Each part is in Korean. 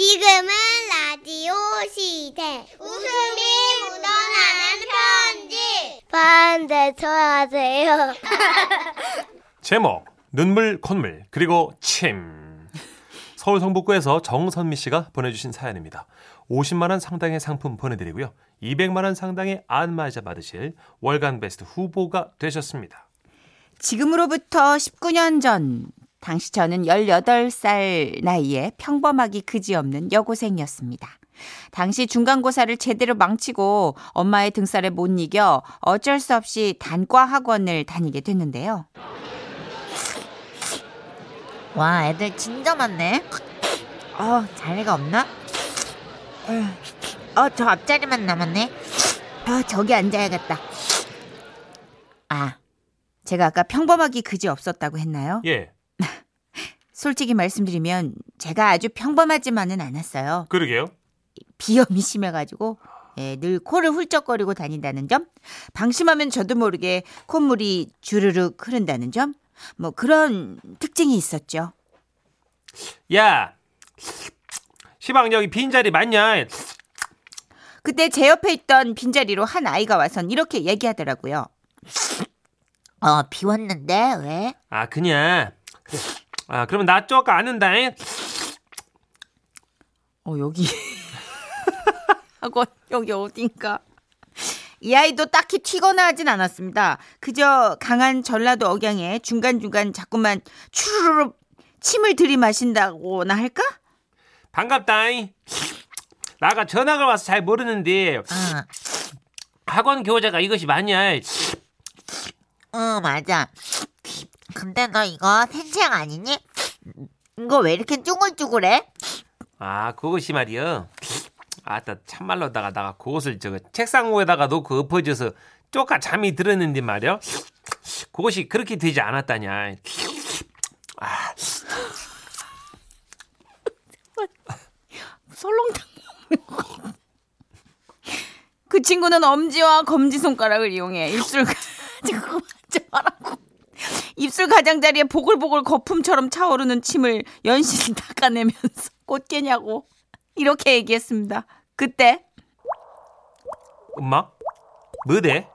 지금은 라디오 시대. 웃음이 묻어나는 편지. 반대 좋아하세요. 제목 눈물 콧물 그리고 침 서울 성북구에서 정선미 씨가 보내주신 사연입니다. 50만 원 상당의 상품 보내드리고요. 200만 원 상당의 안마자 받으실 월간 베스트 후보가 되셨습니다. 지금으로부터 19년 전 당시 저는 18살 나이에 평범하기 그지없는 여고생이었습니다. 당시 중간고사를 제대로 망치고 엄마의 등살에 못 이겨 어쩔 수 없이 단과 학원을 다니게 됐는데요. 와, 애들 진짜 많네. 어, 자리가 없나? 어, 저 앞자리만 남았네. 아, 저기 앉아야겠다. 아, 제가 아까 평범하기 그지 없었다고 했나요? 예, 솔직히 말씀드리면 제가 아주 평범하지만은 않았어요. 그러게요. 비염이 심해가지고 예, 늘 코를 훌쩍거리고 다닌다는 점, 방심하면 저도 모르게 콧물이 주르륵 흐른다는 점, 뭐 그런 특징이 있었죠. 야, 시방 여기 빈자리 맞냐? 그때 제 옆에 있던 빈자리로 한 아이가 와선 이렇게 얘기하더라고요. 어, 비웠는데, 왜? 아 그냥 아 그러면 나 쪼까 아는다. 잉? 어 여기 학원 여기 어딘가. 이 아이도 딱히 튀거나 하진 않았습니다. 그저 강한 전라도 억양에 중간중간 자꾸만 추르르 침을 들이마신다고나 할까? 반갑다잉. 나가 전학을 와서 잘 모르는데 어, 학원 교재가 이것이 맞냐? 어, 맞아. 근데 너 이거 생채양 아니니? 이거 왜 이렇게 쭈글쭈글해? 아 그것이 말이여. 아따 참말로다가 나가 그것을 저거 책상 위에다가 놓고 엎어져서 쪼까 잠이 들었는데 말이야. 그것이 그렇게 되지 않았다냐. 아, 설렁탕. 그 친구는 엄지와 검지 손가락을 이용해 입술 가지고 말하고 입술 가장자리에 보글보글 거품처럼 차오르는 침을 연신 닦아내면서 꽃게냐고 이렇게 얘기했습니다. 그때 엄마? 뭐대?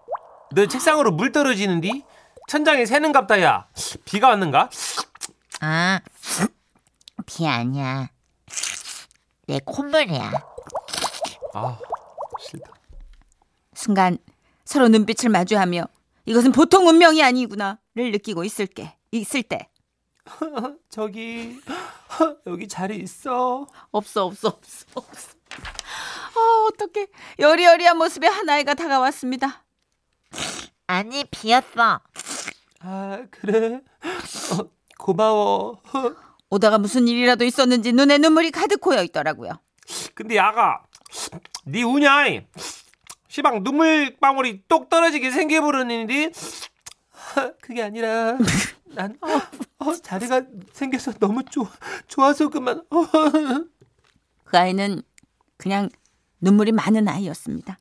너 책상으로 물 떨어지는디? 천장에 새는 갑다야. 비가 왔는가? 아, 비 아니야. 내 콧물이야. 아 싫다. 순간 서로 눈빛을 마주하며 이것은 보통 운명이 아니구나를 느끼고 있을 게 있을 때 저기 여기 자리 있어. 없어 없어 없어 없어. 아 어떡해 여리여리한 모습의 한 아이가 다가왔습니다. 아니, 비었어. 아 그래? 어, 고마워. 오다가 무슨 일이라도 있었는지 눈에 눈물이 가득 고여 있더라고요. 근데 야가 네 우냐? 시방 눈물 방울이 똑 떨어지게 생겨버렸는데 그게 아니라 난 어, 자리가 생겨서 너무 좋아 좋아서 그만. 어. 그 아이는 그냥 눈물이 많은 아이였습니다.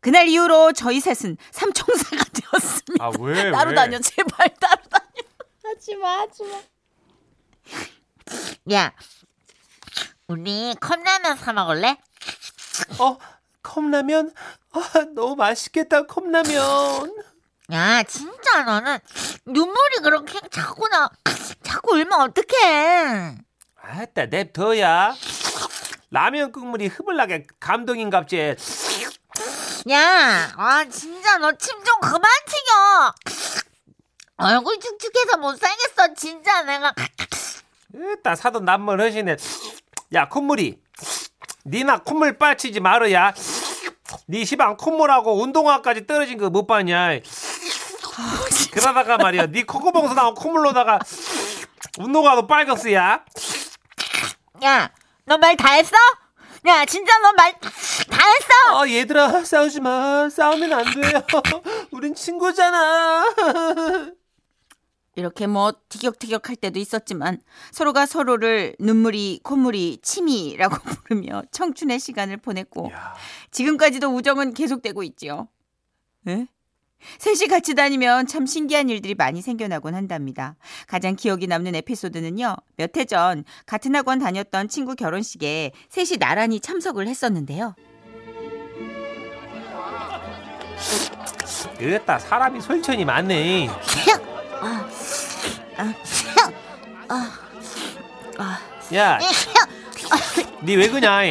그날 이후로 저희 셋은 삼총사가 되었습니다. 아 왜? 따로 다녀 제발 따로 다녀. 하지마 하지마. 야, 우리 컵라면 사 먹을래? 어 컵라면? 아, 너무 맛있겠다 컵라면. 야, 진짜 너는 눈물이 그렇게 자꾸 나, 자꾸 울면 어떡해. 아따 냅둬야. 라면 국물이 흐물나게 감동인갑지. 야, 아, 진짜 너 침 좀 그만 튀겨. 얼굴 축축해서 못 살겠어, 진짜 내가. 으따 사돈 남물 허시네. 야 콧물이. 니나 콧물 빠치지 말어야. 니 시방 콧물하고 운동화까지 떨어진 거 못 봤냐. 그러다가 말이야 니 콧구멍에서 나온 콧물로다가 운동화도 빨갛어야. 야, 너 말 다 했어? 야, 진짜 너 말 다 했어? 아 얘들아 싸우지 마. 싸우면 안 돼요. 우린 친구잖아. 이렇게 뭐 티격태격 할 때도 있었지만 서로가 서로를 눈물이 콧물이 침이라고 부르며 청춘의 시간을 보냈고 야. 지금까지도 우정은 계속되고 있지요. 에? 셋이 같이 다니면 참 신기한 일들이 많이 생겨나곤 한답니다. 가장 기억이 남는 에피소드는요. 몇 해 전 같은 학원 다녔던 친구 결혼식에 셋이 나란히 참석을 했었는데요. 으따 사람이 솔천이 많네. 야, 니 왜 그냐?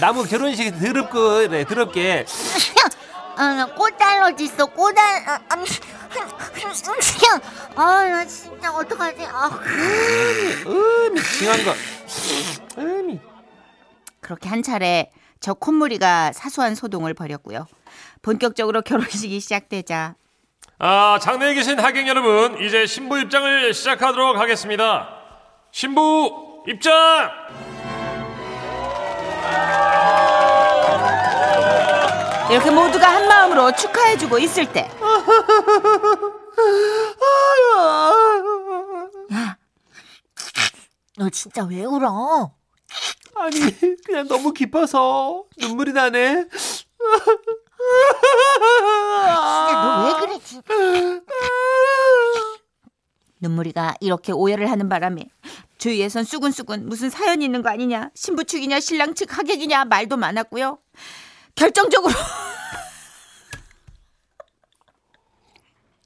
나무 결혼식 더럽고 그래 더럽게. 아, 나 꽃알러지 있어, 꽃알. 아, 음, 아, 나 진짜 어떡하지? 아, 음이 징한 거. 음이. 그렇게 한 차례 저 콧무리가 사소한 소동을 벌였고요. 본격적으로 결혼식이 시작되자 아, 장내에 계신 하객 여러분, 이제 신부 입장을 시작하도록 하겠습니다. 신부 입장! 이렇게 모두가 한 마음으로 축하해주고 있을 때너 진짜 왜 울어? 아니 그냥 너무 깊어서 눈물이 나네. 진짜 너 왜 그래, 진짜. 눈물이가 이렇게 오해를 하는 바람에 주위에선 수근수근 무슨 사연이 있는 거 아니냐 신부 측이냐 신랑 측 하객이냐 말도 많았고요. 결정적으로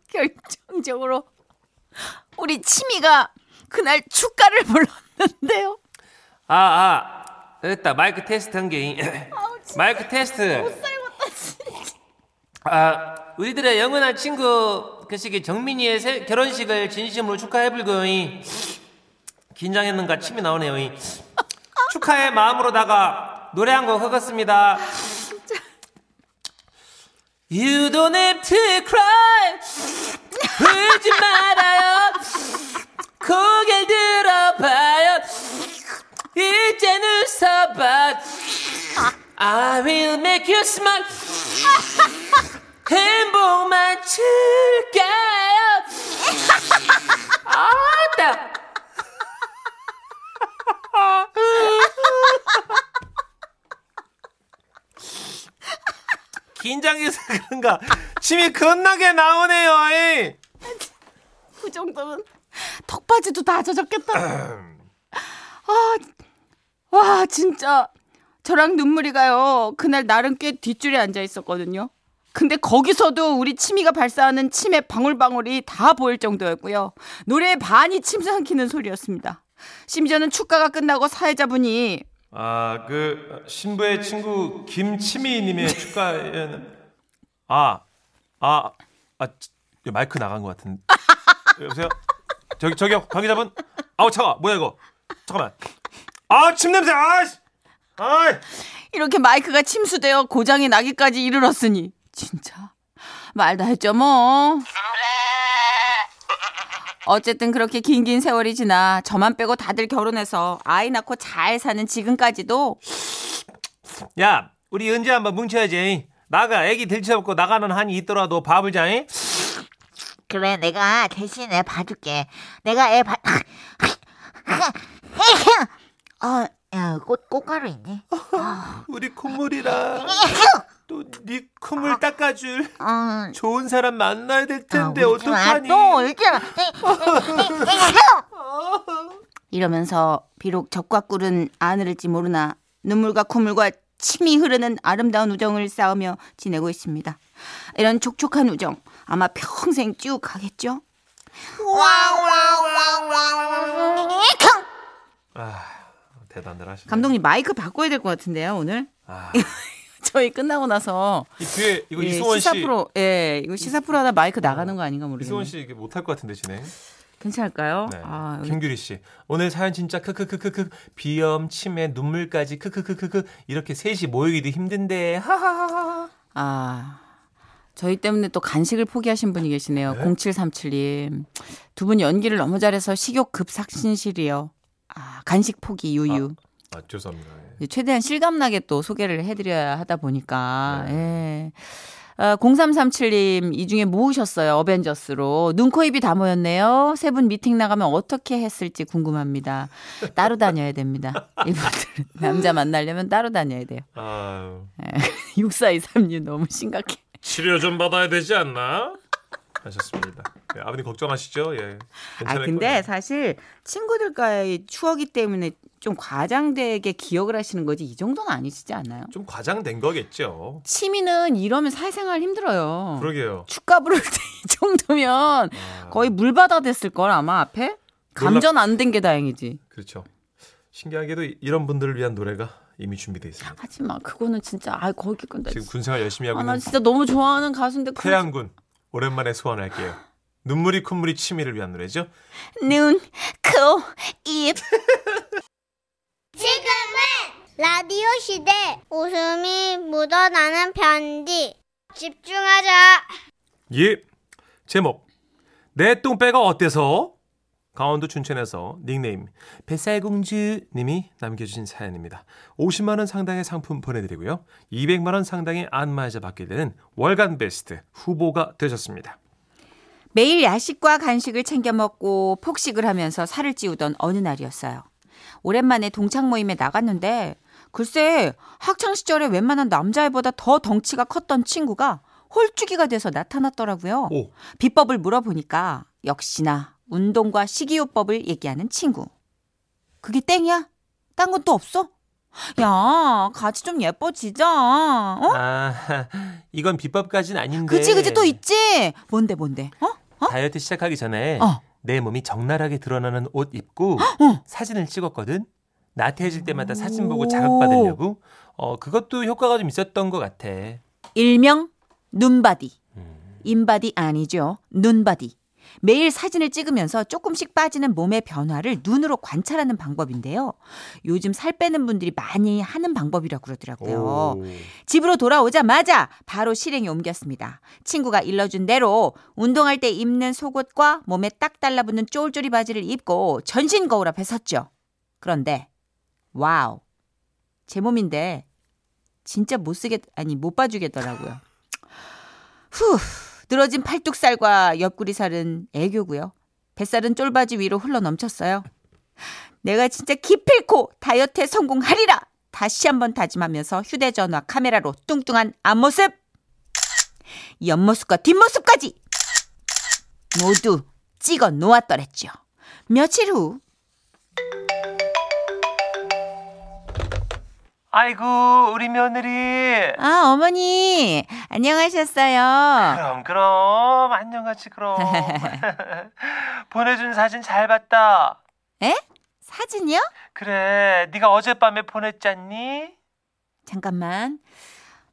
결정적으로 우리 치미가 그날 축가를 불렀는데요. 아, 아, 됐다. 마이크 테스트 한 게. 마이크 테스트. 아, 우리들의 영원한 친구, 그 시기 정민이의 새- 결혼식을 진심으로 축하해 불고이. 긴장했는가 침이 나오네요. 이. 축하의 마음으로다가 노래 한곡 하겠습니다. You don't have to cry. 울지 말아요. 고개를 들어봐요. 이제 웃어봐. I will make you smile. 행복만 줄게요. 아따. 긴장해서 그런가 침이 겁나게 나오네요. 이. 그 정도면 턱바지도 다 젖었겠다. 아, 와 진짜 저랑 눈물이 가요. 그날 나름 꽤 뒷줄에 앉아 있었거든요. 근데 거기서도 우리 치미가 발사하는 침의 방울방울이 다 보일 정도였고요. 노래의 반이 침 삼키는 소리였습니다. 심지어는 축가가 끝나고 사회자분이 아, 그, 신부의 친구 김치미님의 축가에는, 아, 아, 아, 치- 마이크 나간 것 같은. 여보세요? 저기, 저기요, 관계자분? 아우, 차가, 뭐야, 이거? 잠깐만. 아, 침 냄새! 아이! 이렇게 마이크가 침수되어 고장이 나기까지 이르렀으니 진짜 말다 했죠 뭐. 어쨌든 그렇게 긴긴 세월이 지나 저만 빼고 다들 결혼해서 아이 낳고 잘 사는 지금까지도 야, 우리 언제 한번 뭉쳐야지. 나가 애기 들쳐업고 나가는 한이 있더라도 밥을 자잉? 그래, 내가 대신에 봐줄게. 내가 애 봐. 어, 야, 꽃, 꽃가루 있네. 우리 콧물이라 또네 콧물 닦아줄 어, 좋은 사람 만나야 될 아, 텐데 마. 어떡하니? 또 울지 마. 이러면서 비록 적과 꿀은 안 흐를지 모르나 눈물과 콧물과 침이 흐르는 아름다운 우정을 쌓으며 지내고 있습니다. 이런 촉촉한 우정 아마 평생 쭉 가겠죠? 대단들 하시네. 감독님 마이크 바꿔야 될 것 같은데요 오늘 아, 저희 끝나고 나서 이 뒤에 이거 예, 이수원 시사 씨, 프로 예 이거 시사 프로 하다 마이크 나가는 거 아닌가 이수원 모르겠네요 씨 이게 못할 것 같은데 진행. 괜찮을까요? 네. 아, 김규리 씨 오늘 사연 진짜 크크크크크 비염 치매 눈물까지 크크크크크 이렇게 셋이 모이기도 힘든데 하하하하. 아, 저희 때문에 또 간식을 포기하신 분이 계시네요. 네? 0737님. 두 분 연기를 너무 잘해서 식욕 급삭신실이요. 아, 간식 포기 유유. 아 죄송합니다. 예. 최대한 실감나게 또 소개를 해드려야 하다 보니까. 네. 예. 아, 0337님, 이 중에 모으셨어요. 어벤져스로. 눈, 코, 입이 다 모였네요. 세 분 미팅 나가면 어떻게 했을지 궁금합니다. 따로 다녀야 됩니다. 이분들은. 남자 만나려면 따로 다녀야 돼요. 아유. 6423님 너무 심각해. 치료 좀 받아야 되지 않나? 하셨습니다. 예, 아버님 걱정하시죠? 예. 아 근데 거예요. 사실 친구들과의 추억이 때문에 좀 과장되게 기억을 하시는 거지 이 정도는 아니시지 않나요? 좀 과장된 거겠죠. 치미는 이러면 사회생활 힘들어요. 그러게요. 축가 부를 때 이 정도면 아, 거의 물바다 됐을 걸 아마 앞에 감전 안 된 게 다행이지. 그렇죠. 신기하게도 이- 이런 분들을 위한 노래가 이미 준비되어 있습니다. 하지 마 그거는 진짜 아 거기 건다. 지금 군생활 열심히 하고 아나 있는 진짜 너무 좋아하는 가수인데 태양군 오랜만에 소환할게요. 눈물이 콧물이 치미를 위한 노래죠. 눈, 코, 입. 지금은 라디오 시대 웃음이 묻어나는 편지 집중하자 예. 제목 내 똥배가 어때서? 강원도 춘천에서 닉네임 뱃살공주님이 남겨주신 사연입니다. 50만 원 상당의 상품 보내드리고요. 200만 원 상당의 안마의자 받게 되는 월간 베스트 후보가 되셨습니다. 매일 야식과 간식을 챙겨 먹고 폭식을 하면서 살을 찌우던 어느 날이었어요. 오랜만에 동창 모임에 나갔는데 글쎄 학창 시절에 웬만한 남자애보다 더 덩치가 컸던 친구가 홀쭉이가 돼서 나타났더라고요. 오, 비법을 물어보니까 역시나 운동과 식이요법을 얘기하는 친구. 그게 땡이야? 딴 건 또 없어? 야, 같이 좀 예뻐지자. 어? 아, 이건 비법까진 아닌데. 그치, 그치, 또 있지? 뭔데, 뭔데? 어? 다이어트 시작하기 전에 어. 내 몸이 적나라하게 드러나는 옷 입고 사진을 찍었거든. 나태해질 때마다 사진 보고 자극받으려고. 어, 그것도 효과가 좀 있었던 것 같아. 일명 눈바디. 인바디 아니죠. 눈바디. 매일 사진을 찍으면서 조금씩 빠지는 몸의 변화를 눈으로 관찰하는 방법인데요. 요즘 살 빼는 분들이 많이 하는 방법이라고 그러더라고요. 오. 집으로 돌아오자마자 바로 실행에 옮겼습니다. 친구가 일러준 대로 운동할 때 입는 속옷과 몸에 딱 달라붙는 쫄쫄이 바지를 입고 전신 거울 앞에 섰죠. 그런데 wow. 제 몸인데 진짜 못 쓰겠 아니 못 봐주겠더라고요. 후. 늘어진 팔뚝살과 옆구리살은 애교고요. 뱃살은 쫄바지 위로 흘러 넘쳤어요. 내가 진짜 기필코 다이어트에 성공하리라. 다시 한번 다짐하면서 휴대전화 카메라로 뚱뚱한 앞모습, 옆모습과 뒷모습까지 모두 찍어 놓았더랬죠. 며칠 후 아이고, 우리 며느리. 아, 어머니, 안녕하셨어요. 그럼, 그럼. 안녕하지, 그럼. 보내준 사진 잘 봤다. 에? 사진이요? 그래, 네가 어젯밤에 보냈잖니? 잠깐만.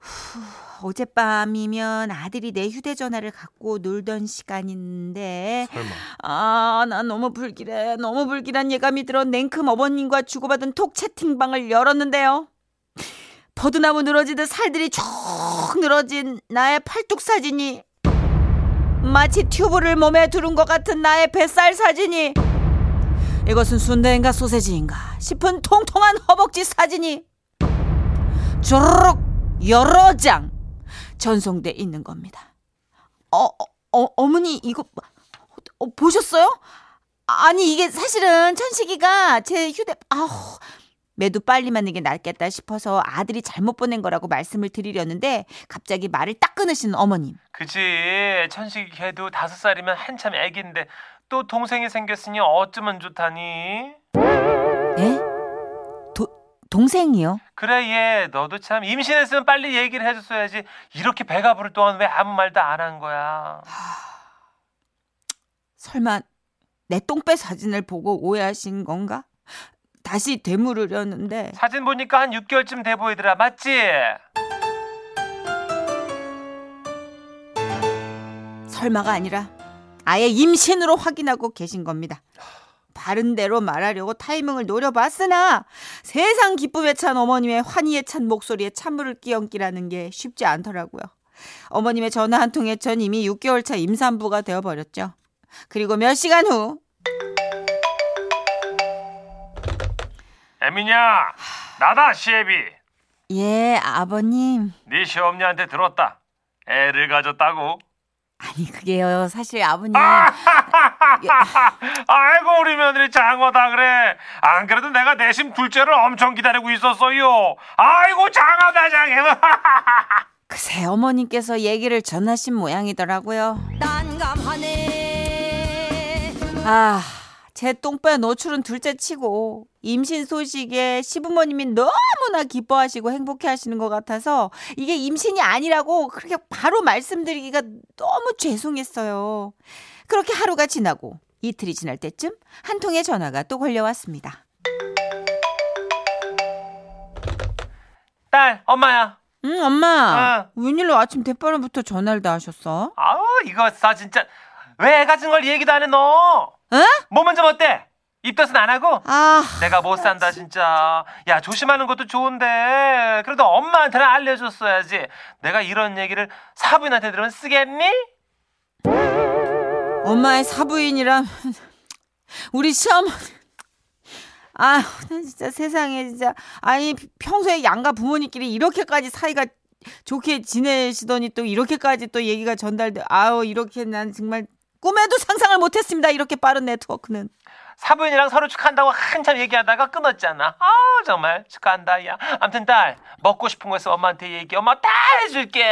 후, 어젯밤이면 아들이 내 휴대전화를 갖고 놀던 시간인데, 설마. 아, 나 너무 불길해. 너무 불길한 예감이 들어 냉큼 어머님과 주고받은 톡 채팅방을 열었는데요. 버드나무 늘어지듯 살들이 쭉 늘어진 나의 팔뚝 사진이 마치 튜브를 몸에 두른 것 같은 나의 뱃살 사진이 이것은 순대인가 소세지인가 싶은 통통한 허벅지 사진이 주르륵 여러 장 전송돼 있는 겁니다. 어, 어, 어 어머니 이거 어, 보셨어요? 아니 이게 사실은 천식이가 제 휴대 아우 매도 빨리 맞는 게 낫겠다 싶어서 아들이 잘못 보낸 거라고 말씀을 드리려는데 갑자기 말을 딱 끊으시는 어머님. 그지. 천식이 걔도 다섯 살이면 한참 애기인데 또 동생이 생겼으니 어쩌면 좋다니. 예? 도, 동생이요? 그래 얘 너도 참 임신했으면 빨리 얘기를 해줬어야지 이렇게 배가 부를 동안 왜 아무 말도 안 한 거야 설마 내 똥배 사진을 보고 오해하신 건가? 다시 되물으려는데 사진 보니까 한 6개월쯤 돼 보이더라 맞지? 설마가 아니라 아예 임신으로 확인하고 계신 겁니다. 바른 대로 말하려고 타이밍을 노려봤으나 세상 기쁨에 찬 어머님의 환희에 찬 목소리에 찬물을 끼얹기라는 게 쉽지 않더라고요. 어머님의 전화 한 통에 전 이미 6개월 차 임산부가 되어버렸죠. 그리고 몇 시간 후 애미냐? 나다 시애비. 예, 아버님. 네 시어머니한테 들었다. 애를 가졌다고. 아니, 그게요. 사실 아버님. 아이고 우리 며느리 장어다 그래. 안 그래도 내가 내심 둘째를 엄청 기다리고 있었어요. 아이고 장하다 장해 그새 어머님께서 얘기를 전하신 모양이더라고요. 아, 제 똥배 노출은 둘째 치고 임신 소식에 시부모님이 너무나 기뻐하시고 행복해 하시는 것 같아서 이게 임신이 아니라고 그렇게 바로 말씀드리기가 너무 죄송했어요. 그렇게 하루가 지나고 이틀이 지날 때쯤 한 통의 전화가 또 걸려왔습니다. 딸, 엄마야. 응, 엄마. 아. 웬일로 아침 대바람부터 전화를 다 하셨어? 아우, 이거 싸 진짜. 왜애 같은 걸 얘기도 안 해, 너? 에? 몸은 좀 어때? 입덧은 안 하고? 아, 내가 못 산다 진짜. 야 조심하는 것도 좋은데 그래도 엄마한테는 알려줬어야지. 내가 이런 얘기를 사부인한테 들으면 쓰겠니? 엄마의 사부인이란 우리 시어머니. 아, 나 진짜 세상에 진짜 아니 평소에 양가 부모님끼리 이렇게까지 사이가 좋게 지내시더니 또 이렇게까지 또 얘기가 전달돼. 아우 이렇게 난 정말 꿈에도 상상을 못했습니다. 이렇게 빠른 네트워크는. 사부인이랑 서로 축하한다고 한참 얘기하다가 끊었잖아. 아 정말 축하한다. 야, 암튼 딸 먹고 싶은 거 있어 엄마한테 얘기. 엄마 다 해줄게.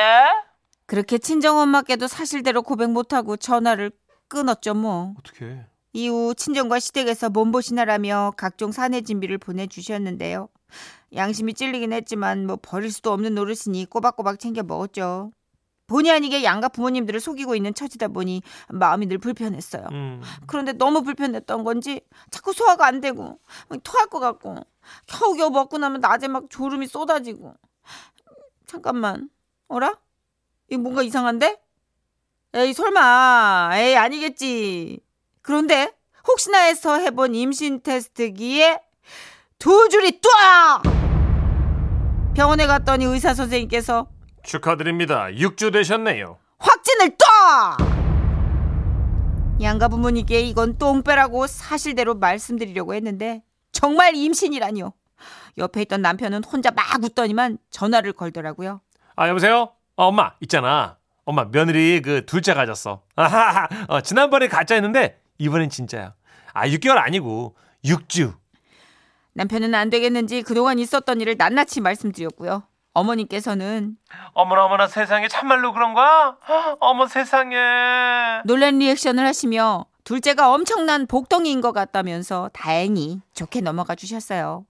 그렇게 친정 엄마께도 사실대로 고백 못하고 전화를 끊었죠 뭐. 어떻게? 이후 친정과 시댁에서 몸보신하라며 각종 사내 진비를 보내주셨는데요. 양심이 찔리긴 했지만 뭐 버릴 수도 없는 노릇이니 꼬박꼬박 챙겨 먹었죠. 본의 아니게 양가 부모님들을 속이고 있는 처지다 보니 마음이 늘 불편했어요. 음. 그런데 너무 불편했던 건지 자꾸 소화가 안 되고 막 토할 것 같고 겨우겨우 먹고 나면 낮에 막 졸음이 쏟아지고 잠깐만 어라? 이거 뭔가 이상한데? 에이 설마 에이 아니겠지 그런데 혹시나 해서 해본 임신 테스트기에 두 줄이 뚜아 병원에 갔더니 의사 선생님께서 축하드립니다. 6주 되셨네요. 확진을 또! 양가 부모님께 이건 똥배라고 사실대로 말씀드리려고 했는데 정말 임신이라니요. 옆에 있던 남편은 혼자 막 웃더니만 전화를 걸더라고요. 아 여보세요? 어, 엄마 있잖아. 엄마 며느리 그 둘째 가졌어. 아하하. 어, 지난번에 가짜였는데 이번엔 진짜야. 아 6개월 아니고 6주. 남편은 안 되겠는지 그동안 있었던 일을 낱낱이 말씀드렸고요. 어머님께서는 어머나 어머나 세상에 참말로 그런 거야? 어머 세상에. 놀란 리액션을 하시며 둘째가 엄청난 복덩이인 것 같다면서 다행히 좋게 넘어가 주셨어요.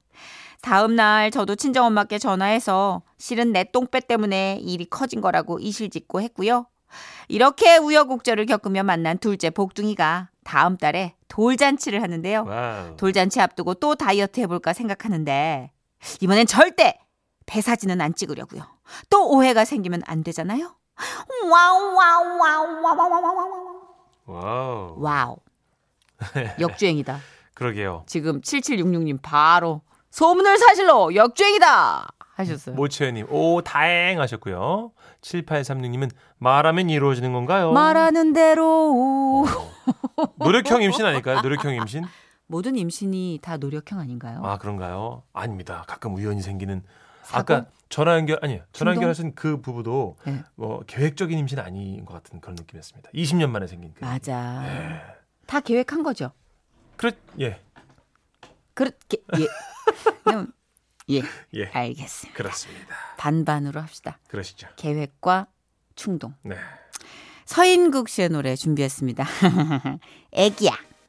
다음 날 저도 친정 엄마께 전화해서 실은 내 똥배 때문에 일이 커진 거라고 이실직고 했고요. 이렇게 우여곡절을 겪으며 만난 둘째 복둥이가 다음 달에 돌잔치를 하는데요. Wow. 돌잔치 앞두고 또 다이어트 해볼까 생각하는데 이번엔 절대 배 사진은 안 찍으려고요. 또 오해가 생기면 안 되잖아요. Wow wow wow wow wow wow wow. Wow. 역주행이다. 그러게요. 지금 7766님 바로 소문을 사실로 역주행이다 하셨어요. 모채님 오 다행 하셨고요. 7836님은 말하면 이루어지는 건가요? 말하는 대로 노력형 임신 아닐까요? 노력형 임신? 모든 임신이 다 노력형 아닌가요? 아 그런가요? 아닙니다. 가끔 우연히 생기는 사고? 아까 전화 연결 아니 전화? 연결하신 그 부부도 네. 뭐 계획적인 임신 아닌 것 같은 그런 느낌이었습니다. 20년 만에 생긴 그. 맞아. 네. 다 계획한 거죠. 그렇 예. 그렇게 예. 예. 예. 알겠습니다. 그렇습니다. 반반으로 합시다. 그러시죠. 계획과 충동. 네. 서인국 씨의 노래 준비했습니다. 애기야.